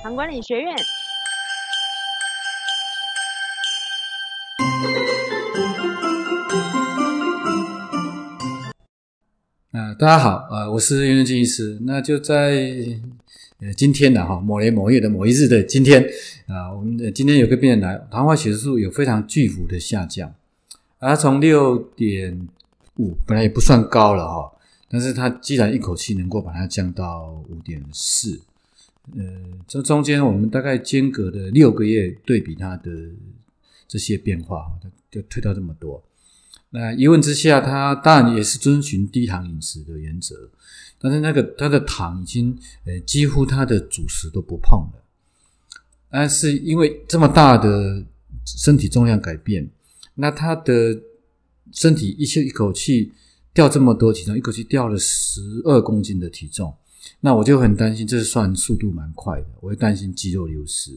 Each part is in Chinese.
糖管理学院。啊，大家好，呃，我是袁仁金医师。那就在呃今天的哈某年某月的某一日的今天啊，我们的今天有个病人来，糖化血色素有非常巨幅的下降，啊，从六点五本来也不算高了哈，但是他既然一口气能够把它降到五点四，呃，这中间我们大概间隔的六个月对比它的这些变化，就退到这么多。那一问之下，他当然也是遵循低糖饮食的原则，但是那个他的糖已经呃几乎他的主食都不碰了，但是因为这么大的身体重量改变，那他的身体一气一口气掉这么多体重，一口气掉了十二公斤的体重，那我就很担心，这是算速度蛮快的，我会担心肌肉流失。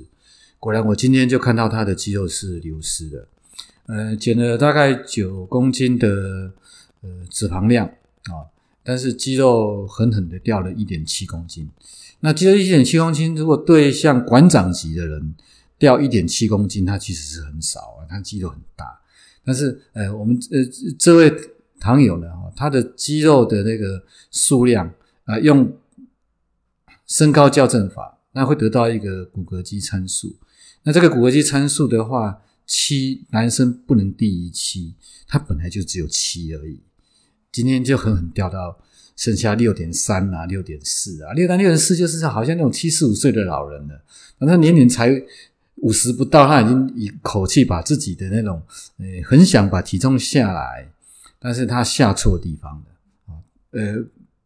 果然，我今天就看到他的肌肉是流失的。呃，减了大概九公斤的呃脂肪量啊，但是肌肉狠狠的掉了一点七公斤。那肌肉一点七公斤，如果对像馆长级的人掉一点七公斤，他其实是很少啊，他肌肉很大。但是呃，我们呃这位糖友呢，哈，他的肌肉的那个数量啊，用身高校正法，那会得到一个骨骼肌参数。那这个骨骼肌参数的话，七男生不能低于七，他本来就只有七而已，今天就狠狠掉到剩下六点三啊，六点四啊，六点六点四就是好像那种七十五岁的老人了，反正年龄才五十不到，他已经一口气把自己的那种，呃，很想把体重下来，但是他下错地方了。啊，呃，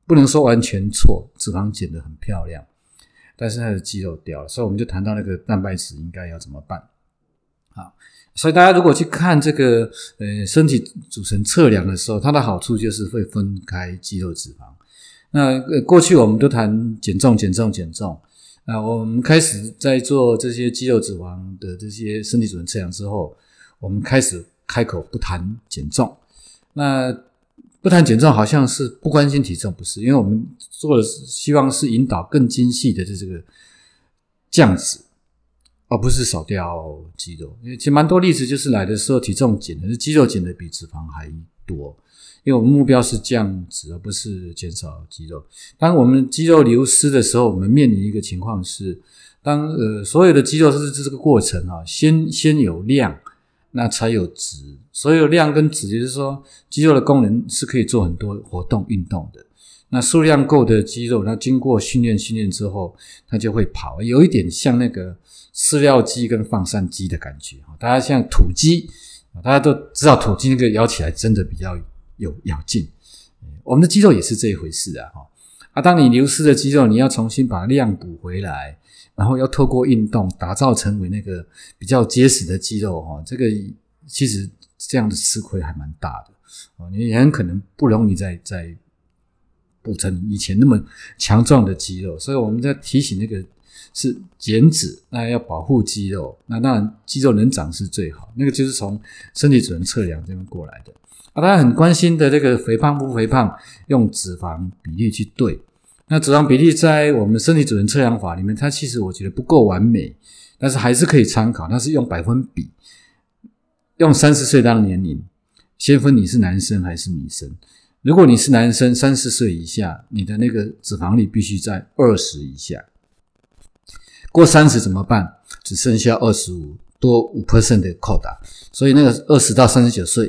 不能说完全错，脂肪减得很漂亮，但是它的肌肉掉了，所以我们就谈到那个蛋白质应该要怎么办。啊，所以大家如果去看这个呃身体组成测量的时候，它的好处就是会分开肌肉脂肪。那过去我们都谈减重、减重、减重。那，我们开始在做这些肌肉脂肪的这些身体组成测量之后，我们开始开口不谈减重。那不谈减重，好像是不关心体重，不是？因为我们做的是希望是引导更精细的这这个降脂。而不是少掉肌肉，因为其实蛮多例子就是来的时候体重减的肌肉减的比脂肪还多，因为我们目标是降脂而不是减少肌肉。当我们肌肉流失的时候，我们面临一个情况是，当呃所有的肌肉是这个过程啊，先先有量，那才有值。所有量跟值，就是说肌肉的功能是可以做很多活动运动的。那数量够的肌肉，那经过训练训练之后，它就会跑，有一点像那个。饲料鸡跟放散鸡的感觉大家像土鸡大家都知道土鸡那个咬起来真的比较有咬劲。我们的肌肉也是这一回事啊，啊！当你流失的肌肉，你要重新把量补回来，然后要透过运动打造成为那个比较结实的肌肉，哈，这个其实这样的吃亏还蛮大的哦，你很可能不容易再再补成以前那么强壮的肌肉，所以我们在提醒那个。是减脂，那要保护肌肉，那当然肌肉能长是最好。那个就是从身体组成测量这边过来的。啊，大家很关心的这个肥胖不肥胖，用脂肪比例去对。那脂肪比例在我们身体组成测量法里面，它其实我觉得不够完美，但是还是可以参考。它是用百分比，用三十岁当年龄，先分你是男生还是女生。如果你是男生，三十岁以下，你的那个脂肪率必须在二十以下。过三十怎么办？只剩下二十五多五 percent 的扣打，所以那个二十到三十九岁，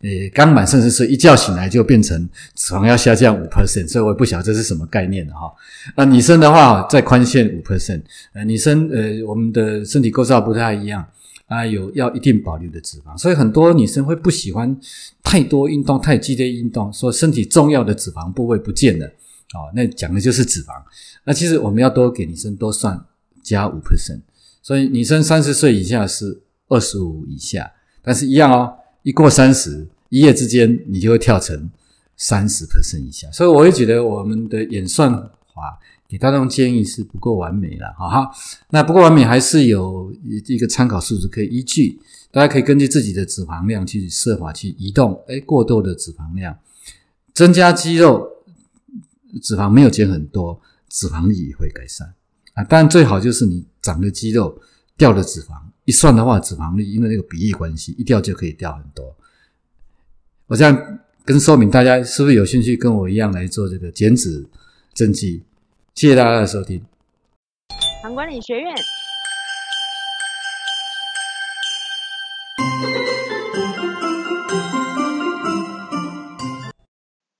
呃，刚满三十岁，一觉醒来就变成脂肪要下降五 percent，所以我也不晓得这是什么概念的哈。那女生的话，再宽限五 percent，呃，女生呃，我们的身体构造不太一样啊，有要一定保留的脂肪，所以很多女生会不喜欢太多运动、太激烈运动，说身体重要的脂肪部位不见了，哦，那讲的就是脂肪。那其实我们要多给女生多算。加五 percent，所以女生三十岁以下是二十五以下，但是一样哦，一过三十，一夜之间你就会跳成三十 percent 以下。所以我也觉得我们的演算法给大众建议是不够完美了，哈哈。那不够完美还是有一个参考数值可以依据，大家可以根据自己的脂肪量去设法去移动。哎，过多的脂肪量增加肌肉，脂肪没有减很多，脂肪率也会改善。啊。但最好就是你长的肌肉掉的脂肪，一算的话，脂肪率因为那个比例关系，一掉就可以掉很多。我这样跟说明，大家是不是有兴趣跟我一样来做这个减脂增肌？谢谢大家的收听。唐管理学院